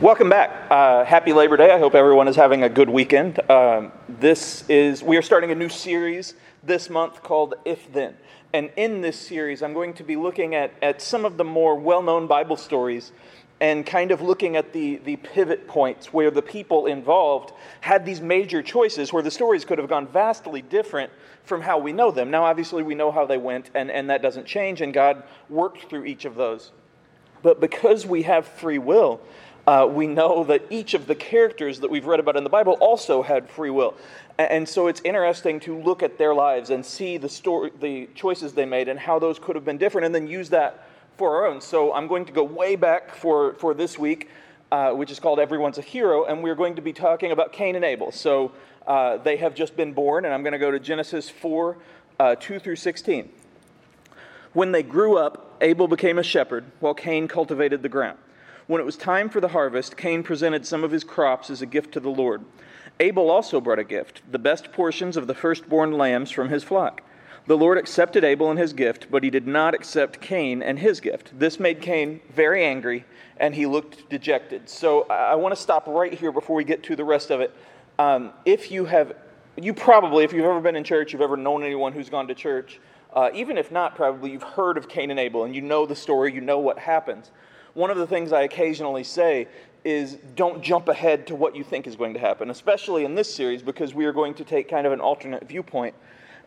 Welcome back. Uh, happy Labor Day. I hope everyone is having a good weekend. Um, this is we are starting a new series this month called If Then, and in this series, I'm going to be looking at at some of the more well-known Bible stories and kind of looking at the the pivot points where the people involved had these major choices, where the stories could have gone vastly different from how we know them. Now, obviously, we know how they went, and and that doesn't change, and God worked through each of those. But because we have free will, uh, we know that each of the characters that we've read about in the Bible also had free will. And so it's interesting to look at their lives and see the, story, the choices they made and how those could have been different, and then use that for our own. So I'm going to go way back for, for this week, uh, which is called Everyone's a Hero, and we're going to be talking about Cain and Abel. So uh, they have just been born, and I'm going to go to Genesis 4 uh, 2 through 16. When they grew up, Abel became a shepherd, while Cain cultivated the ground. When it was time for the harvest, Cain presented some of his crops as a gift to the Lord. Abel also brought a gift, the best portions of the firstborn lambs from his flock. The Lord accepted Abel and his gift, but he did not accept Cain and his gift. This made Cain very angry, and he looked dejected. So I want to stop right here before we get to the rest of it. Um, if you have, you probably, if you've ever been in church, you've ever known anyone who's gone to church, uh, even if not, probably you've heard of Cain and Abel, and you know the story, you know what happens one of the things I occasionally say is don't jump ahead to what you think is going to happen, especially in this series because we are going to take kind of an alternate viewpoint.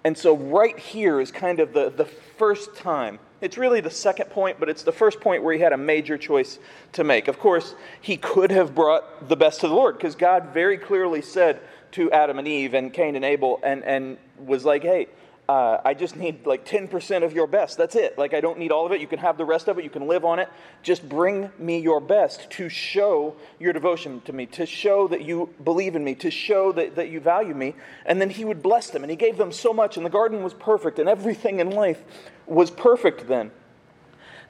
And so, right here is kind of the, the first time. It's really the second point, but it's the first point where he had a major choice to make. Of course, he could have brought the best to the Lord because God very clearly said to Adam and Eve and Cain and Abel and, and was like, hey, uh, I just need like 10% of your best. That's it. Like, I don't need all of it. You can have the rest of it. You can live on it. Just bring me your best to show your devotion to me, to show that you believe in me, to show that, that you value me. And then he would bless them. And he gave them so much. And the garden was perfect. And everything in life was perfect then.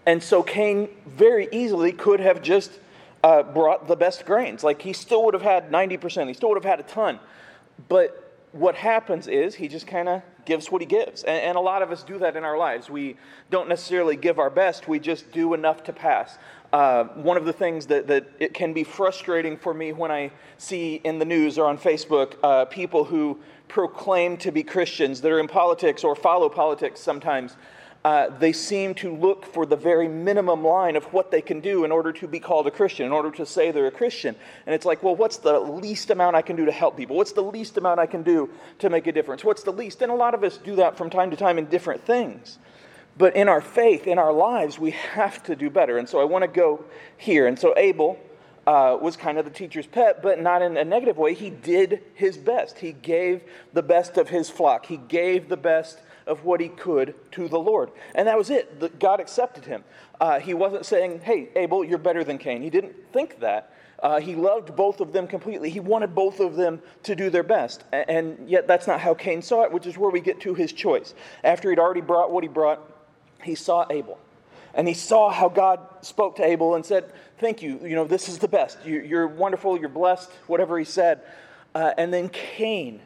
And so Cain very easily could have just uh, brought the best grains. Like, he still would have had 90%. He still would have had a ton. But what happens is he just kind of gives what he gives. And, and, a lot of us do that in our lives. We don't necessarily give our best, we just do enough to pass. Uh, one of the things that, that it can be frustrating for me when I see in the news or on Facebook uh, people who proclaim to be Christians that are in politics or follow politics sometimes uh, they seem to look for the very minimum line of what they can do in order to be called a Christian, in order to say they're a Christian. And it's like, well, what's the least amount I can do to help people? What's the least amount I can do to make a difference? What's the least? And a lot of us do that from time to time in different things. But in our faith, in our lives, we have to do better. And so I want to go here. And so Abel uh, was kind of the teacher's pet, but not in a negative way. He did his best. He gave the best of his flock, he gave the best of what he could to the Lord. And that was it. God accepted him. Uh, he wasn't saying, hey, Abel, you're better than Cain. He didn't think that. Uh, he loved both of them completely. He wanted both of them to do their best. And yet, that's not how Cain saw it, which is where we get to his choice. After he'd already brought what he brought, he saw Abel. And he saw how God spoke to Abel and said, Thank you. You know, this is the best. You, are wonderful. You're blessed. Whatever he said. Uh, and then Cain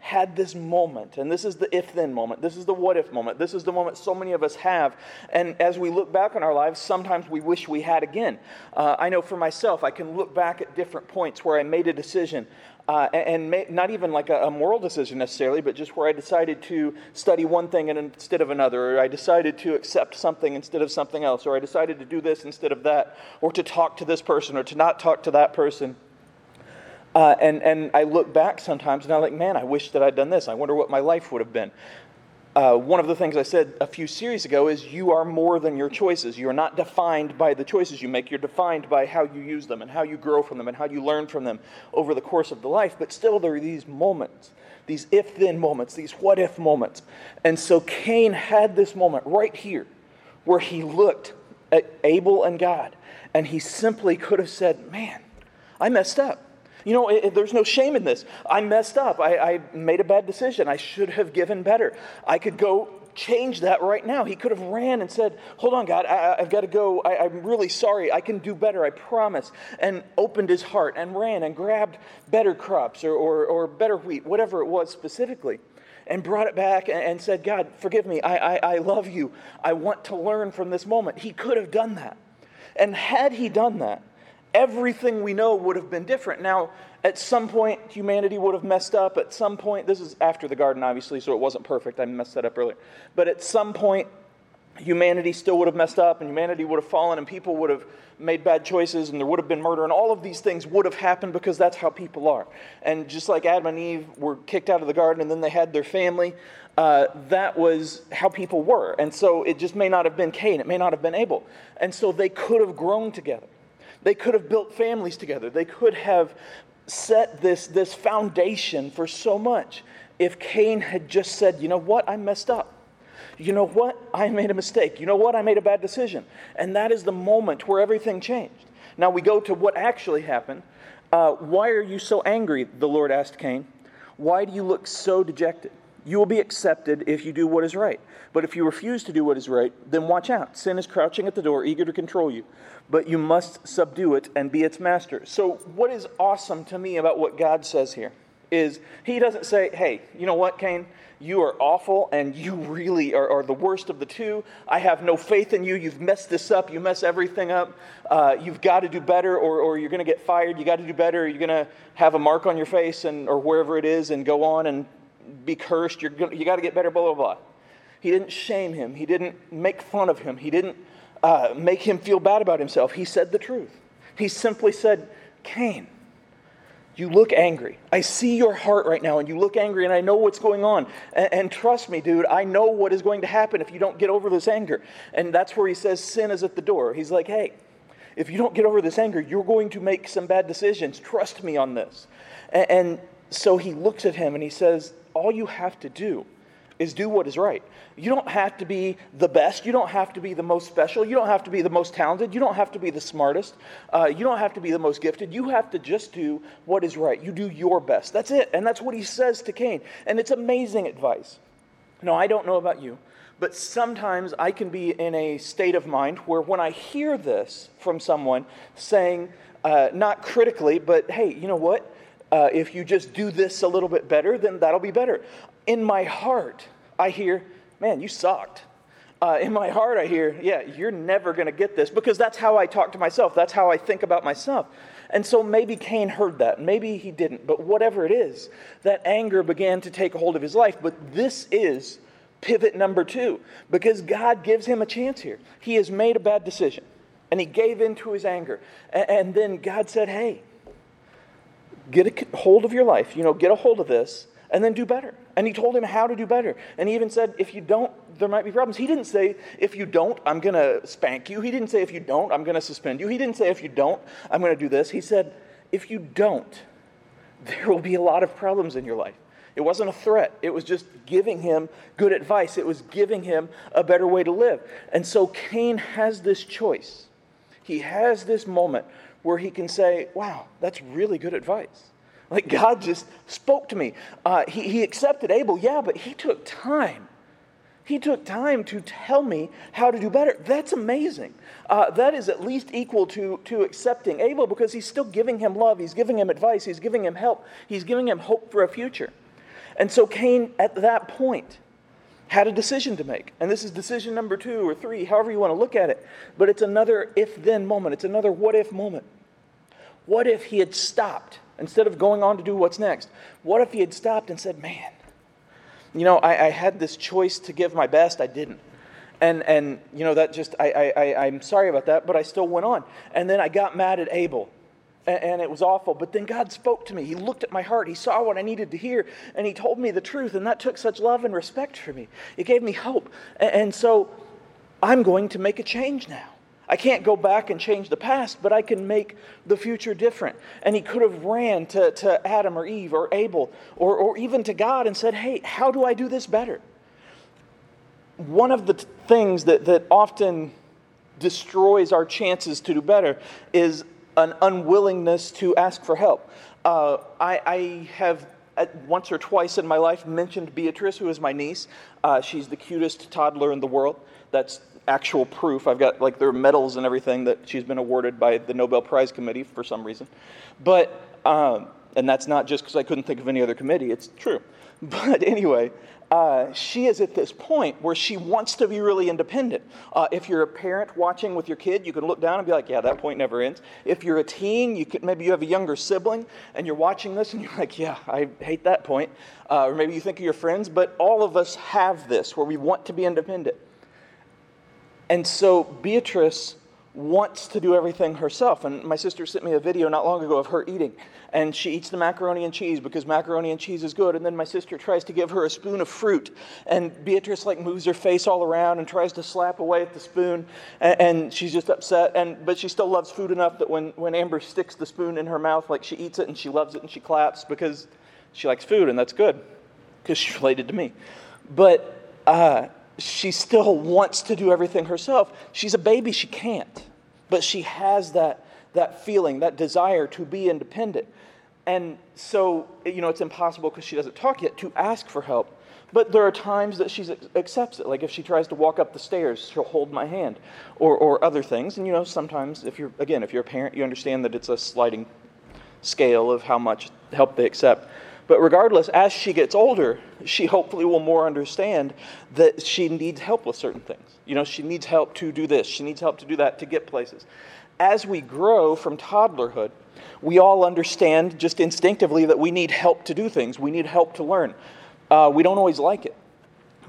had this moment, and this is the if then moment, this is the what if moment, this is the moment so many of us have. And as we look back on our lives, sometimes we wish we had again. Uh, I know for myself, I can look back at different points where I made a decision. Uh, and not even like a, a, moral decision necessarily, but just where I decided to study one thing instead of another, or I decided to accept something instead of something else, or I decided to do this instead of that, or to talk to this person, or to not talk to that person. Uh, and, and I look back sometimes and I'm like, man, I wish that I'd done this. I wonder what my life would have been. Uh, one of the things I said a few series ago is you are more than your choices. You're not defined by the choices you make. You're defined by how you use them and how you grow from them and how you learn from them over the course of the life. But still, there are these moments, these if then moments, these what if moments. And so Cain had this moment right here where he looked at Abel and God and he simply could have said, man, I messed up. You know, it, there's no shame in this. I messed up. I, I made a bad decision. I should have given better. I could go change that right now. He could have ran and said, Hold on, God, I, have got to go. I, am really sorry. I can do better. I promise. And opened his heart and ran and grabbed better crops or, or, or better wheat, whatever it was specifically, and brought it back and, and said, God, forgive me. I, I, I love you. I want to learn from this moment. He could have done that. And had he done that, everything we know would have been different. Now, at some point, humanity would have messed up. At some point, this is after the garden, obviously, so it wasn't perfect. I messed that up earlier. But at some point, humanity still would have messed up, and humanity would have fallen, and people would have made bad choices, and there would have been murder, and all of these things would have happened because that's how people are. And just like Adam and Eve were kicked out of the garden, and then they had their family, uh, that was how people were. And so it just may not have been Cain, it may not have been Abel. And so they could have grown together. They could have built families together. They could have set this, this foundation for so much if Cain had just said, you know what, I messed up. You know what, I made a mistake. You know what, I made a bad decision. And that is the moment where everything changed. Now we go to what actually happened. Uh, why are you so angry? The Lord asked Cain. Why do you look so dejected? You will be accepted if you do what is right. But if you refuse to do what is right, then watch out. Sin is crouching at the door, eager to control you but you must subdue it and be its master. So, what is awesome to me about what God says here is He doesn't say, hey, you know what, Cain? You are awful and you really are, are the worst of the two. I have no faith in you. You've messed this up. You mess everything up. Uh, you've got to do better or, or you're going to get fired. You got to do better. You're going to have a mark on your face and, or wherever it is and go on and be cursed. You're gonna, you got to get better, blah, blah, blah. He didn't shame him. He didn't make fun of him. He didn't uh, make him feel bad about himself. He said the truth. He simply said, Cain, you look angry. I see your heart right now, and you look angry, and I know what's going on. And, and, trust me, dude, I know what is going to happen if you don't get over this anger. And that's where he says sin is at the door. He's like, hey, if you don't get over this anger, you're going to make some bad decisions. Trust me on this. And, and so he looks at him and he says, all you have to do is do what is right. You don't have to be the best. You don't have to be the most special. You don't have to be the most talented. You don't have to be the smartest. Uh, you don't have to be the most gifted. You have to just do what is right. You do your best. That's it. And that's what he says to Cain. And it's amazing advice. No, I don't know about you, but sometimes I can be in a state of mind where when I hear this from someone saying, uh, not critically, but hey, you know what? Uh, if you just do this a little bit better, then that'll be better in my heart, I hear, man, you sucked. Uh, in my heart, I hear, yeah, you're never going to get this because that's how I talk to myself. That's how I think about myself. And so maybe Cain heard that. Maybe he didn't. But whatever it is, that anger began to take hold of his life. But this is pivot number two because God gives him a chance here. He has made a bad decision and he gave in to his anger. And then God said, hey, get a hold of your life. You know, get a hold of this and then do better. And he told him how to do better. And he even said, if you don't, there might be problems. He didn't say, if you don't, I'm going to spank you. He didn't say, if you don't, I'm going to suspend you. He didn't say, if you don't, I'm going to do this. He said, if you don't, there will be a lot of problems in your life. It wasn't a threat. It was just giving him good advice. It was giving him a better way to live. And so Cain has this choice. He has this moment where he can say, wow, that's really good advice. Like God just spoke to me. Uh, he, he accepted Abel, yeah, but he took time. He took time to tell me how to do better. That's amazing. Uh, that is at least equal to, to accepting Abel because he's still giving him love. He's giving him advice. He's giving him help. He's giving him hope for a future. And so Cain, at that point, had a decision to make. And this is decision number two or three, however you want to look at it. But it's another if then moment, it's another what if moment. What if he had stopped? instead of going on to do what's next? What if he had stopped and said, Man, you know, I, I had this choice to give my best, I didn't. And, and you know, that just, I, I, I'm sorry about that, but I still went on. And then I got mad at Abel and it was awful. But then God spoke to me. He looked at my heart. He saw what I needed to hear, and He told me the truth. And that took such love and respect for me. It gave me hope. And so I'm going to make a change now. I can't go back and change the past, but I can make the future different. And he could have ran to, to Adam or Eve or Abel or, or even to God and said, Hey, how do I do this better? One of the t- things that, that often destroys our chances to do better is an unwillingness to ask for help. Uh, I, I have once or twice in my life mentioned Beatrice, who is my niece. Uh, she's the cutest toddler in the world. That's actual proof. I've got like their medals and everything that she's been awarded by the Nobel Prize Committee for some reason. But um, and that's not just because I couldn't think of any other committee, it's true. But anyway, uh, she is at this point where she wants to be really independent. Uh, if you're a parent watching with your kid, you can look down and be like, "Yeah, that point never ends." If you're a teen, you could maybe you have a younger sibling and you're watching this and you're like, "Yeah, I hate that point," uh, or maybe you think of your friends. But all of us have this where we want to be independent, and so Beatrice wants to do everything herself. And my sister sent me a video not long ago of her eating. And she eats the macaroni and cheese because macaroni and cheese is good. And then my sister tries to give her a spoon of fruit. And Beatrice like moves her face all around and tries to slap away at the spoon. And, and she's just upset. And but she still loves food enough that when, when Amber sticks the spoon in her mouth, like she eats it and she loves it and she claps because she likes food and that's good. Because she's related to me. But uh, she still wants to do everything herself. She's a baby, she can't. But she has that, that feeling, that desire to be independent. And so, you know, it's impossible because she doesn't talk yet to ask for help. But there are times that she accepts it. Like if she tries to walk up the stairs, she'll hold my hand or, or other things. And, you know, sometimes if you're, again, if you're a parent, you understand that it's a sliding scale of how much help they accept. But regardless, as she gets older, she hopefully will more understand that she needs help with certain things. You know, she needs help to do this, she needs help to do that, to get places. As we grow from toddlerhood, we all understand just instinctively that we need help to do things, we need help to learn. Uh, we don't always like it.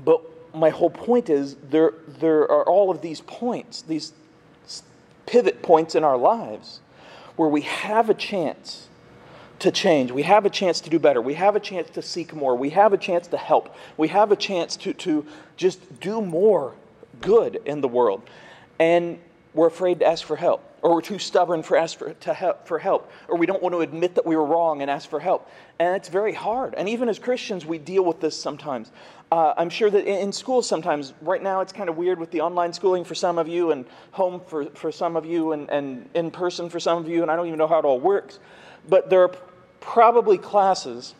But my whole point is there, there are all of these points, these pivot points in our lives where we have a chance to change. We have a chance to do better. We have a chance to seek more. We have a chance to help. We have a chance to, to just do more good in the world. And we're afraid to ask for help, or we're too stubborn for ask for, to help, for help, or we don't want to admit that we were wrong and ask for help. And it's very hard. And even as Christians, we deal with this sometimes. Uh, I'm sure that in, in schools sometimes, right now it's kind of weird with the online schooling for some of you, and home for, for some of you, and, and in person for some of you, and I don't even know how it all works. But there are probably classes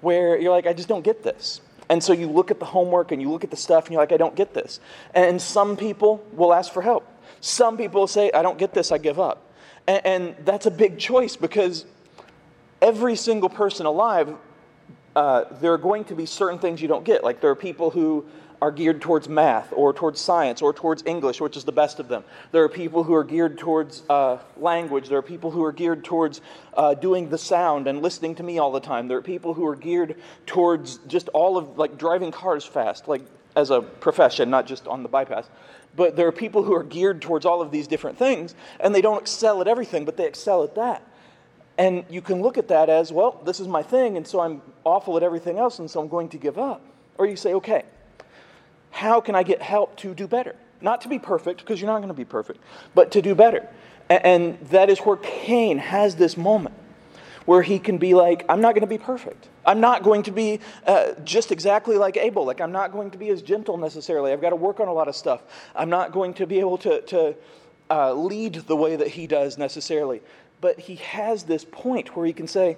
where you're like, I just don't get this. And so you look at the homework and you look at the stuff and you're like, I don't get this. And some people will ask for help. Some people say, I don't get this, I give up. And, and that's a big choice because every single person alive, uh, there are going to be certain things you don't get. Like there are people who are geared towards math or towards science or towards English, which is the best of them. There are people who are geared towards uh, language. There are people who are geared towards uh, doing the sound and listening to me all the time. There are people who are geared towards just all of like driving cars fast, like as a profession, not just on the bypass. But there are people who are geared towards all of these different things, and they don't excel at everything, but they excel at that. And you can look at that as, well, this is my thing, and so I'm awful at everything else, and so I'm going to give up. Or you say, okay, how can I get help to do better? Not to be perfect, because you're not going to be perfect, but to do better. And that is where Cain has this moment where he can be like, I'm not going to be perfect. I'm not going to be uh, just exactly like Abel. Like, I'm not going to be as gentle necessarily. I've got to work on a lot of stuff. I'm not going to be able to, to uh, lead the way that he does necessarily. But he has this point where he can say,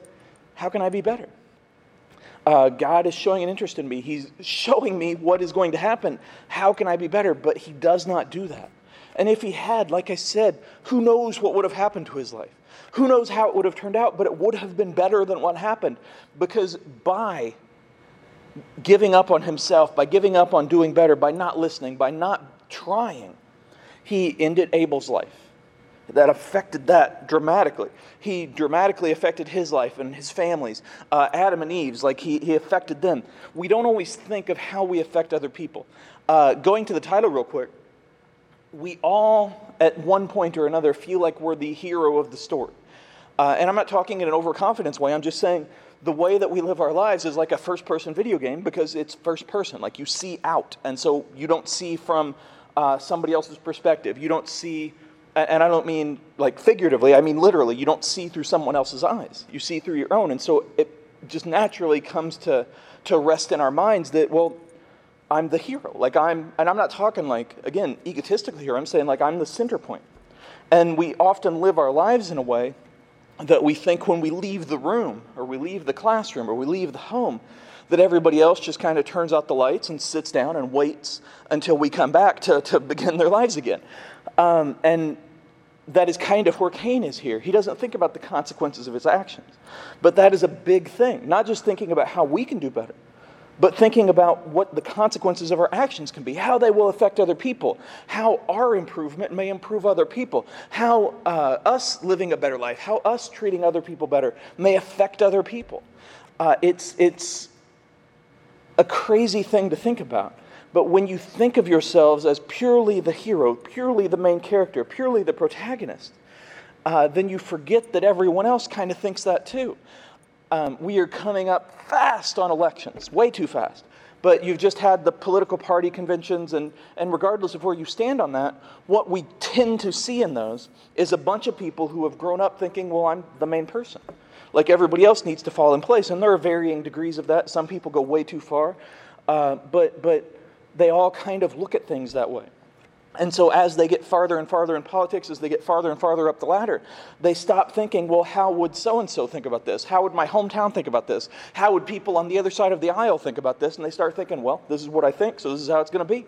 How can I be better? Uh, God is showing an interest in me. He's showing me what is going to happen. How can I be better? But He does not do that. And if He had, like I said, who knows what would have happened to His life? Who knows how it would have turned out? But it would have been better than what happened. Because by giving up on Himself, by giving up on doing better, by not listening, by not trying, He ended Abel's life that affected that dramatically. He dramatically affected his life and his family's. Uh, Adam and Eve's, like he, he affected them. We don't always think of how we affect other people. Uh, going to the title real quick, we all, at one point or another, feel like we're the hero of the story. Uh, and I'm not talking in an overconfidence way, I'm just saying the way that we live our lives is like a first person video game because it's first person. Like you see out, and so you don't see from uh, somebody else's perspective. You don't see and I don't mean like figuratively, I mean literally, you don't see through someone else's eyes. You see through your own. And so it just naturally comes to, to rest in our minds that, well, I'm the hero. Like I'm, and I'm not talking like, again, egotistically here, I'm saying like I'm the center point. And we often live our lives in a way that we think when we leave the room or we leave the classroom or we leave the home, that everybody else just kind of turns out the lights and sits down and waits until we come back to, to begin their lives again. Um, and that is kind of where Cain is here. He doesn't think about the consequences of his actions. But that is a big thing, not just thinking about how we can do better, but thinking about what the consequences of our actions can be, how they will affect other people, how our improvement may improve other people, how uh, us living a better life, how us treating other people better may affect other people. Uh, it's, it's a crazy thing to think about. But when you think of yourselves as purely the hero, purely the main character, purely the protagonist, uh, then you forget that everyone else kind of thinks that too. Um, we are coming up fast on elections, way too fast. But you've just had the political party conventions, and, and regardless of where you stand on that, what we tend to see in those is a bunch of people who have grown up thinking, well, I'm the main person. Like everybody else needs to fall in place. And there are varying degrees of that. Some people go way too far. Uh, but, but they all kind of look at things that way. And so, as they get farther and farther in politics, as they get farther and farther up the ladder, they stop thinking, well, how would so and so think about this? How would my hometown think about this? How would people on the other side of the aisle think about this? And they start thinking, well, this is what I think, so this is how it's going to be.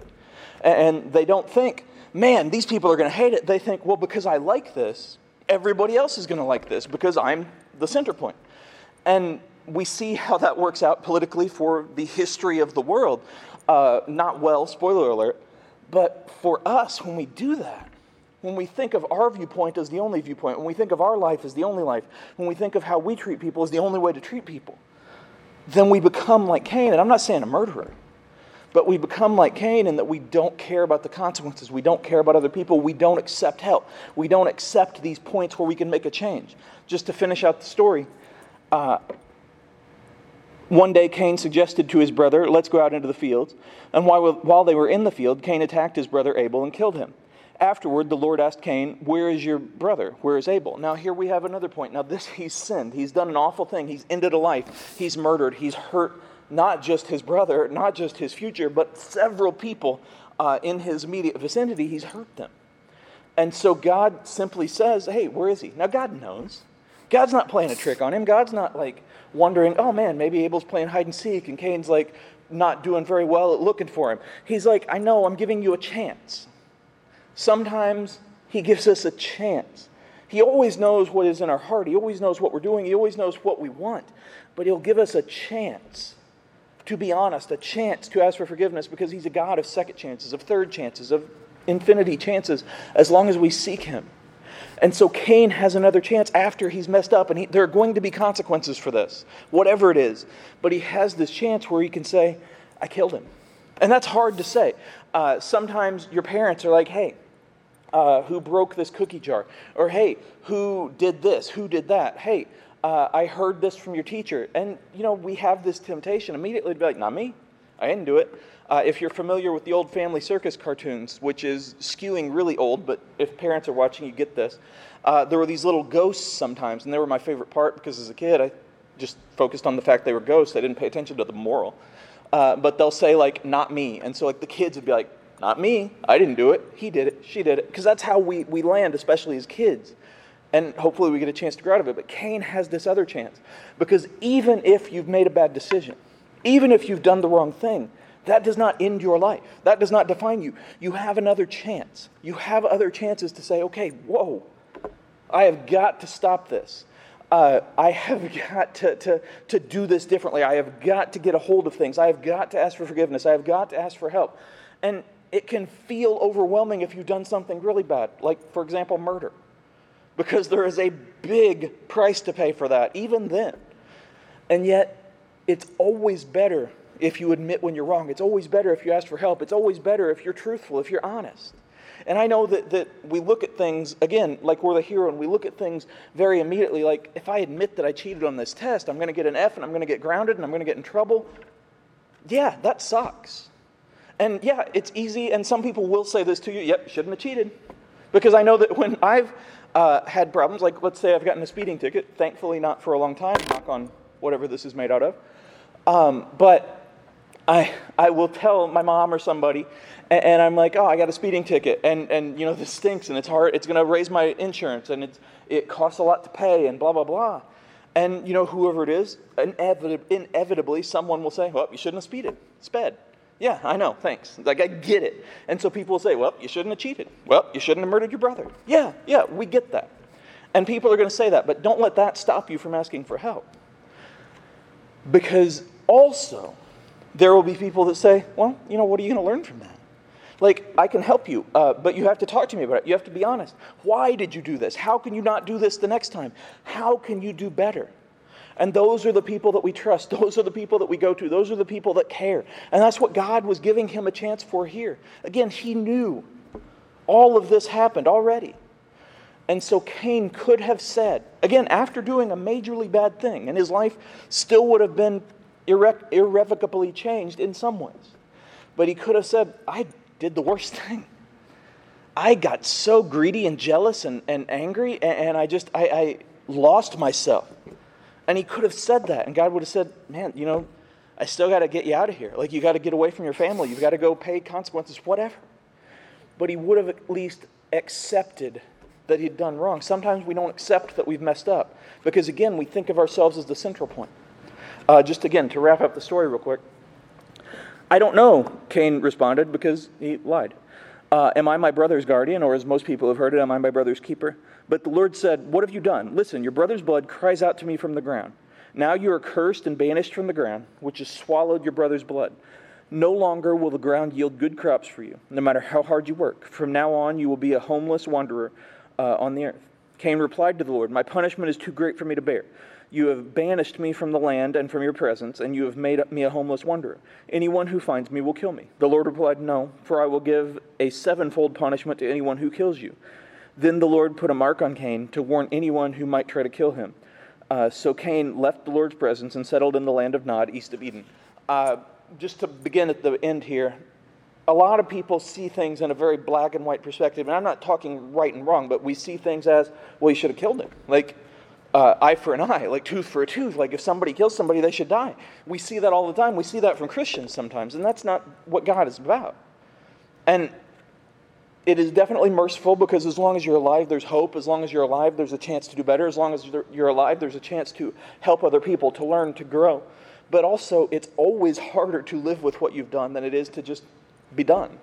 And they don't think, man, these people are going to hate it. They think, well, because I like this, everybody else is going to like this because I'm the center point. And we see how that works out politically for the history of the world. Uh, not well, spoiler alert. But for us, when we do that, when we think of our viewpoint as the only viewpoint, when we think of our life as the only life, when we think of how we treat people as the only way to treat people, then we become like Cain. And I'm not saying a murderer, but we become like Cain in that we don't care about the consequences. We don't care about other people. We don't accept help. We don't accept these points where we can make a change. Just to finish out the story, uh, one day, Cain suggested to his brother, Let's go out into the fields. And while, they were in the field, Cain attacked his brother Abel and killed him. Afterward, the Lord asked Cain, Where is your brother? Where is Abel? Now, here we have another point. Now, this, he's sinned. He's done an awful thing. He's ended a life. He's murdered. He's hurt not just his brother, not just his future, but several people uh, in his immediate vicinity. He's hurt them. And so God simply says, Hey, where is he? Now, God knows. God's not playing a trick on him. God's not like wondering, oh man, maybe Abel's playing hide and seek and Cain's like not doing very well at looking for him. He's like, I know, I'm giving you a chance. Sometimes he gives us a chance. He always knows what is in our heart. He always knows what we're doing. He always knows what we want. But he'll give us a chance to be honest, a chance to ask for forgiveness because he's a God of second chances, of third chances, of infinity chances, as long as we seek him. And so Cain has another chance after he's messed up, and he, there are going to be consequences for this, whatever it is. But he has this chance where he can say, I killed him. And that's hard to say. Uh, sometimes your parents are like, hey, uh, who broke this cookie jar? Or hey, who did this? Who did that? Hey, uh, I heard this from your teacher. And, you know, we have this temptation immediately to be like, not me. I didn't do it. Uh, if you're familiar with the old Family Circus cartoons, which is skewing really old, but if parents are watching, you get this. Uh, there were these little ghosts sometimes, and they were my favorite part because as a kid, I just focused on the fact they were ghosts. I didn't pay attention to the moral. Uh, but they'll say, like, not me. And so, like, the kids would be like, not me. I didn't do it. He did it. She did it. Because that's how we, we land, especially as kids. And hopefully we get a chance to grow out of it. But Cain has this other chance. Because even if you've made a bad decision, even if you've done the wrong thing, that does not end your life. That does not define you. You have another chance. You have other chances to say, okay, whoa, I have got to stop this. Uh, I have got to, to, to do this differently. I have got to get a hold of things. I have got to ask for forgiveness. I have got to ask for help. And it can feel overwhelming if you've done something really bad, like, for example, murder, because there is a big price to pay for that, even then. And yet, it's always better if you admit when you're wrong. It's always better if you ask for help. It's always better if you're truthful, if you're honest. And I know that, that we look at things, again, like we're the hero, and we look at things very immediately like, if I admit that I cheated on this test, I'm going to get an F and I'm going to get grounded and I'm going to get in trouble. Yeah, that sucks. And yeah, it's easy, and some people will say this to you yep, shouldn't have cheated. Because I know that when I've uh, had problems, like let's say I've gotten a speeding ticket, thankfully not for a long time, knock on whatever this is made out of. Um, but I, I will tell my mom or somebody, and, and, I'm like, oh, I got a speeding ticket, and, and you know, this stinks, and it's hard, it's going to raise my insurance, and it's, it costs a lot to pay, and blah, blah, blah. And, you know, whoever it is, inevitably, inevitably someone will say, well, you shouldn't have speeded. Sped. Yeah, I know, thanks. Like, I get it. And so people will say, well, you shouldn't have cheated. Well, you shouldn't have murdered your brother. Yeah, yeah, we get that. And people are going to say that, but don't let that stop you from asking for help. Because also, there will be people that say, well, you know, what are you going to learn from that? Like, I can help you, uh, but you have to talk to me about it. You have to be honest. Why did you do this? How can you not do this the next time? How can you do better? And those are the people that we trust. Those are the people that we go to. Those are the people that care. And that's what God was giving him a chance for here. Again, he knew all of this happened already. And so Cain could have said, again, after doing a majorly bad thing, and his life still would have been irre- irrevocably changed in some ways. But he could have said, I did the worst thing. I got so greedy and jealous and, and angry, and, and I just, I, I lost myself. And he could have said that, and God would have said, Man, you know, I still got to get you out of here. Like, you got to get away from your family. You've got to go pay consequences, whatever. But he would have at least accepted that he'd done wrong. Sometimes we don't accept that we've messed up because, again, we think of ourselves as the central point. Uh, just again, to wrap up the story real quick. I don't know, Cain responded, because he lied. Uh, am I my brother's guardian, or as most people have heard it, am I my brother's keeper? But the Lord said, What have you done? Listen, your brother's blood cries out to me from the ground. Now you are cursed and banished from the ground, which has swallowed your brother's blood. No longer will the ground yield good crops for you, no matter how hard you work. From now on, you will be a homeless wanderer uh, on the earth. Cain replied to the Lord, My punishment is too great for me to bear. You have banished me from the land and from your presence, and you have made me a homeless wanderer. Anyone who finds me will kill me. The Lord replied, No, for I will give a sevenfold punishment to anyone who kills you. Then the Lord put a mark on Cain to warn anyone who might try to kill him. Uh, so Cain left the Lord's presence and settled in the land of Nod, east of Eden. Uh, just to begin at the end here, a lot of people see things in a very black and white perspective. And I'm not talking right and wrong, but we see things as, well, you should have killed him. Like, uh, eye for an eye, like tooth for a tooth. Like, if somebody kills somebody, they should die. We see that all the time. We see that from Christians sometimes. And that's not what God is about. And it is definitely merciful because as long as you're alive, there's hope. As long as you're alive, there's a chance to do better. As long as you're alive, there's a chance to help other people, to learn, to grow. But also, it's always harder to live with what you've done than it is to just be done.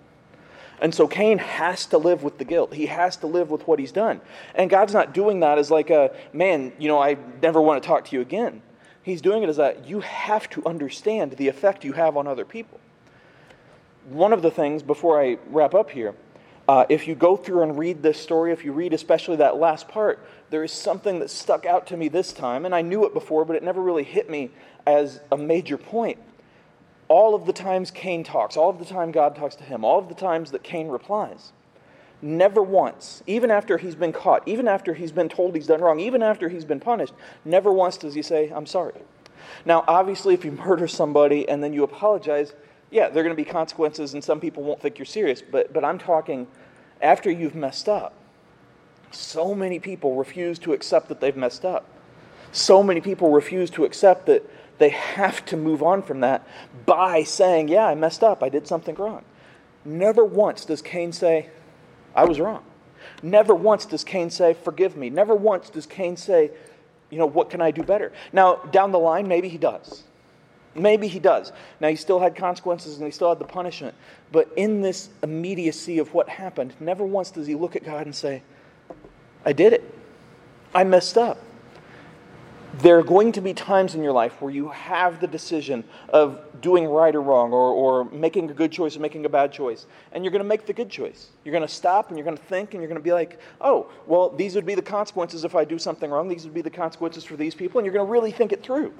And so Cain has to live with the guilt. He has to live with what he's done. And God's not doing that as like a, man, you know, I never want to talk to you again. He's doing it as that you have to understand the effect you have on other people. One of the things, before I wrap up here, uh, if you go through and read this story, if you read especially that last part, there is something that stuck out to me this time, and I knew it before, but it never really hit me as a major point all of the times Cain talks, all of the time God talks to him, all of the times that Cain replies, never once, even after he's been caught, even after he's been told he's done wrong, even after he's been punished, never once does he say, I'm sorry. Now, obviously, if you murder somebody and then you apologize, yeah, there are going to be consequences and some people won't think you're serious, but, but I'm talking after you've messed up. So many people refuse to accept that they've messed up. So many people refuse to accept that they have to move on from that by saying, Yeah, I messed up. I did something wrong. Never once does Cain say, I was wrong. Never once does Cain say, Forgive me. Never once does Cain say, You know, what can I do better? Now, down the line, maybe he does. Maybe he does. Now, he still had consequences and he still had the punishment. But in this immediacy of what happened, never once does he look at God and say, I did it. I messed up there are going to be times in your life where you have the decision of doing right or wrong, or, or making a good choice or making a bad choice. And you're going to make the good choice. You're going to stop and you're going to think and you're going to be like, oh, well, these would be the consequences if I do something wrong. These would be the consequences for these people. And you're going to really think it through.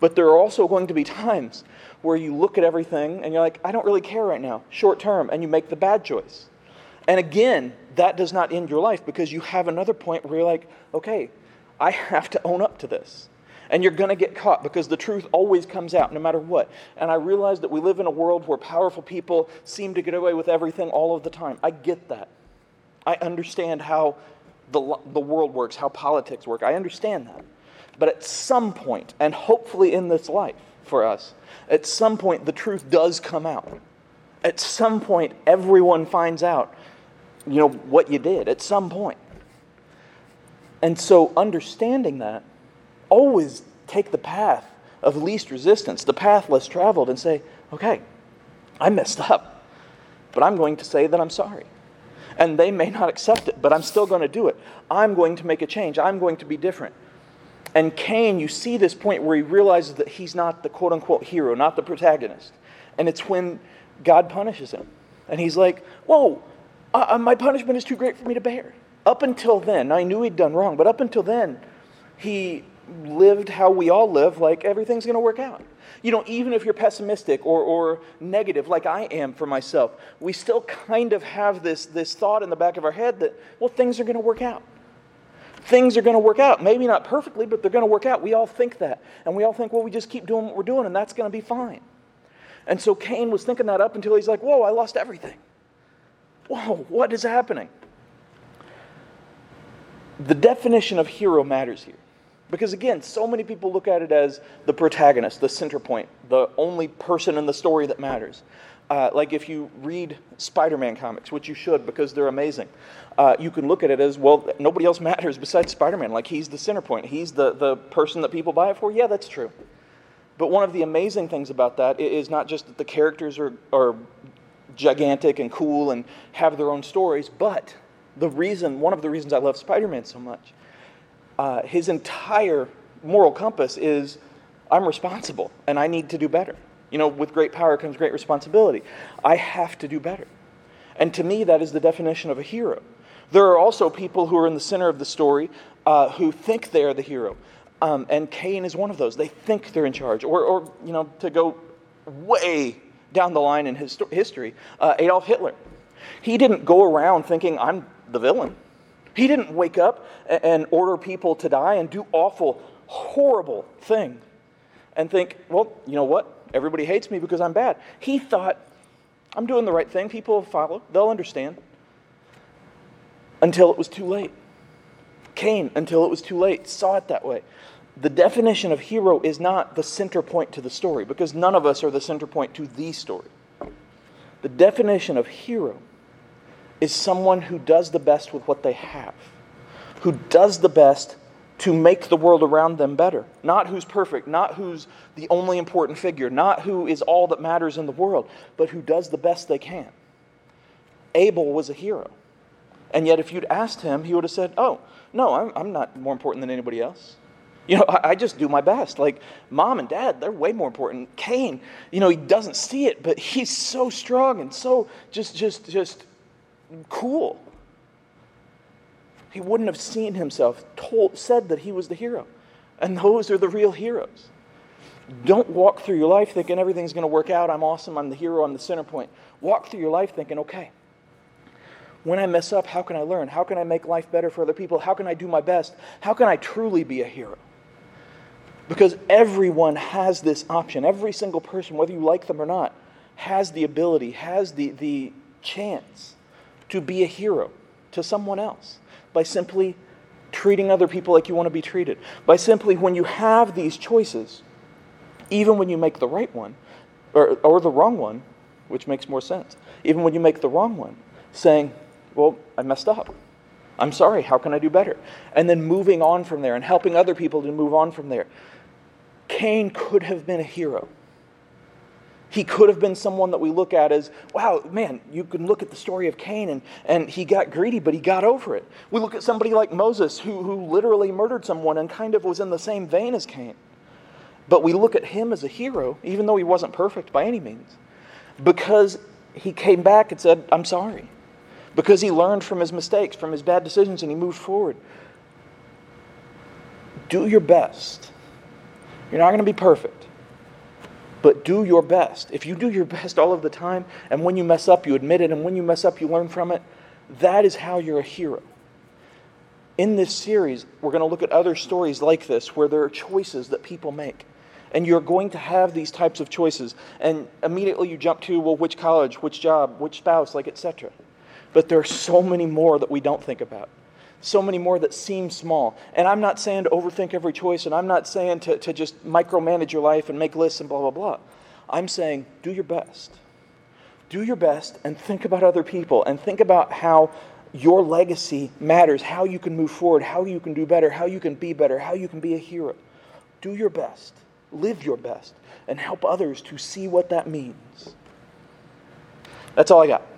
But there are also going to be times where you look at everything and you're like, I don't really care right now, short term, and you make the bad choice. And again, that does not end your life because you have another point where you're like, okay, I have to own up to this. And you're going to get caught because the truth always comes out no matter what. And I realize that we live in a world where powerful people seem to get away with everything all of the time. I get that. I understand how the, the world works, how politics work. I understand that. But at some point, and hopefully in this life for us, at some point the truth does come out. At some point, everyone finds out, you know, what you did. At some point. And so, understanding that, always take the path of least resistance, the path less traveled, and say, okay, I messed up, but I'm going to say that I'm sorry. And they may not accept it, but I'm still going to do it. I'm going to make a change. I'm going to be different. And Cain, you see this point where he realizes that he's not the quote unquote hero, not the protagonist. And it's when God punishes him. And he's like, Whoa, uh, uh my punishment is too great for me to bear. Up until then, I knew he'd done wrong, but up until then, he lived how we all live, like everything's going to work out. You know, even if you're pessimistic or, or negative, like I am for myself, we still kind of have this, this thought in the back of our head that, well, things are going to work out. Things are going to work out. Maybe not perfectly, but they're going to work out. We all think that. And we all think, well, we just keep doing what we're doing, and that's going to be fine. And so Cain was thinking that up until he's like, whoa, I lost everything. Whoa, what is happening? The definition of hero matters here. Because again, so many people look at it as the protagonist, the center point, the only person in the story that matters. Uh, like if you read Spider Man comics, which you should because they're amazing, uh, you can look at it as well, nobody else matters besides Spider Man. Like he's the center point, he's the, the person that people buy it for. Yeah, that's true. But one of the amazing things about that is not just that the characters are, are gigantic and cool and have their own stories, but the reason, one of the reasons I love Spider Man so much, uh, his entire moral compass is I'm responsible and I need to do better. You know, with great power comes great responsibility. I have to do better. And to me, that is the definition of a hero. There are also people who are in the center of the story uh, who think they are the hero. Um, and Cain is one of those. They think they're in charge. Or, or you know, to go way down the line in his history, uh, Adolf Hitler. He didn't go around thinking, I'm the villain. He didn't wake up and order people to die and do awful, horrible things and think, well, you know what? Everybody hates me because I'm bad. He thought, I'm doing the right thing. People will follow, they'll understand. Until it was too late. Cain, until it was too late, saw it that way. The definition of hero is not the center point to the story because none of us are the center point to the story. The definition of hero is someone who does the best with what they have, who does the best to make the world around them better. Not who's perfect, not who's the only important figure, not who is all that matters in the world, but who does the best they can. Abel was a hero. And yet, if you'd asked him, he would have said, Oh, no, I'm, I'm not more important than anybody else. You know, I, I, just do my best. Like mom and dad, they're way more important. Cain, you know, he doesn't see it, but he's so strong and so just, just, just cool. He wouldn't have seen himself told, said that he was the hero. And those are the real heroes. Don't walk through your life thinking everything's going to work out. I'm awesome. I'm the hero. I'm the center point. Walk through your life thinking, okay, when I mess up, how can I learn? How can I make life better for other people? How can I do my best? How can I truly be a hero? Because everyone has this option. Every single person, whether you like them or not, has the ability, has the, the chance to be a hero to someone else by simply treating other people like you want to be treated. By simply, when you have these choices, even when you make the right one, or, or the wrong one, which makes more sense, even when you make the wrong one, saying, Well, I messed up. I'm sorry, how can I do better? And then moving on from there and helping other people to move on from there. Cain could have been a hero. He could have been someone that we look at as, wow, man, you can look at the story of Cain and, and he got greedy, but he got over it. We look at somebody like Moses who, who literally murdered someone and kind of was in the same vein as Cain. But we look at him as a hero, even though he wasn't perfect by any means, because he came back and said, I'm sorry. Because he learned from his mistakes, from his bad decisions, and he moved forward. Do your best. You're not going to be perfect but do your best. If you do your best all of the time, and when you mess up, you admit it, and when you mess up, you learn from it, that is how you're a hero. In this series, we're going to look at other stories like this where there are choices that people make. And you're going to have these types of choices. And immediately you jump to, well, which college, which job, which spouse, like etc. But there are so many more that we don't think about so many more that seem small. And I'm not saying to overthink every choice, and I'm not saying to, to just micromanage your life and make lists and blah, blah, blah. I'm saying do your best. Do your best and think about other people and think about how your legacy matters, how you can move forward, how you can do better, how you can be better, how you can be a hero. Do your best, live your best, and help others to see what that means. That's all I got.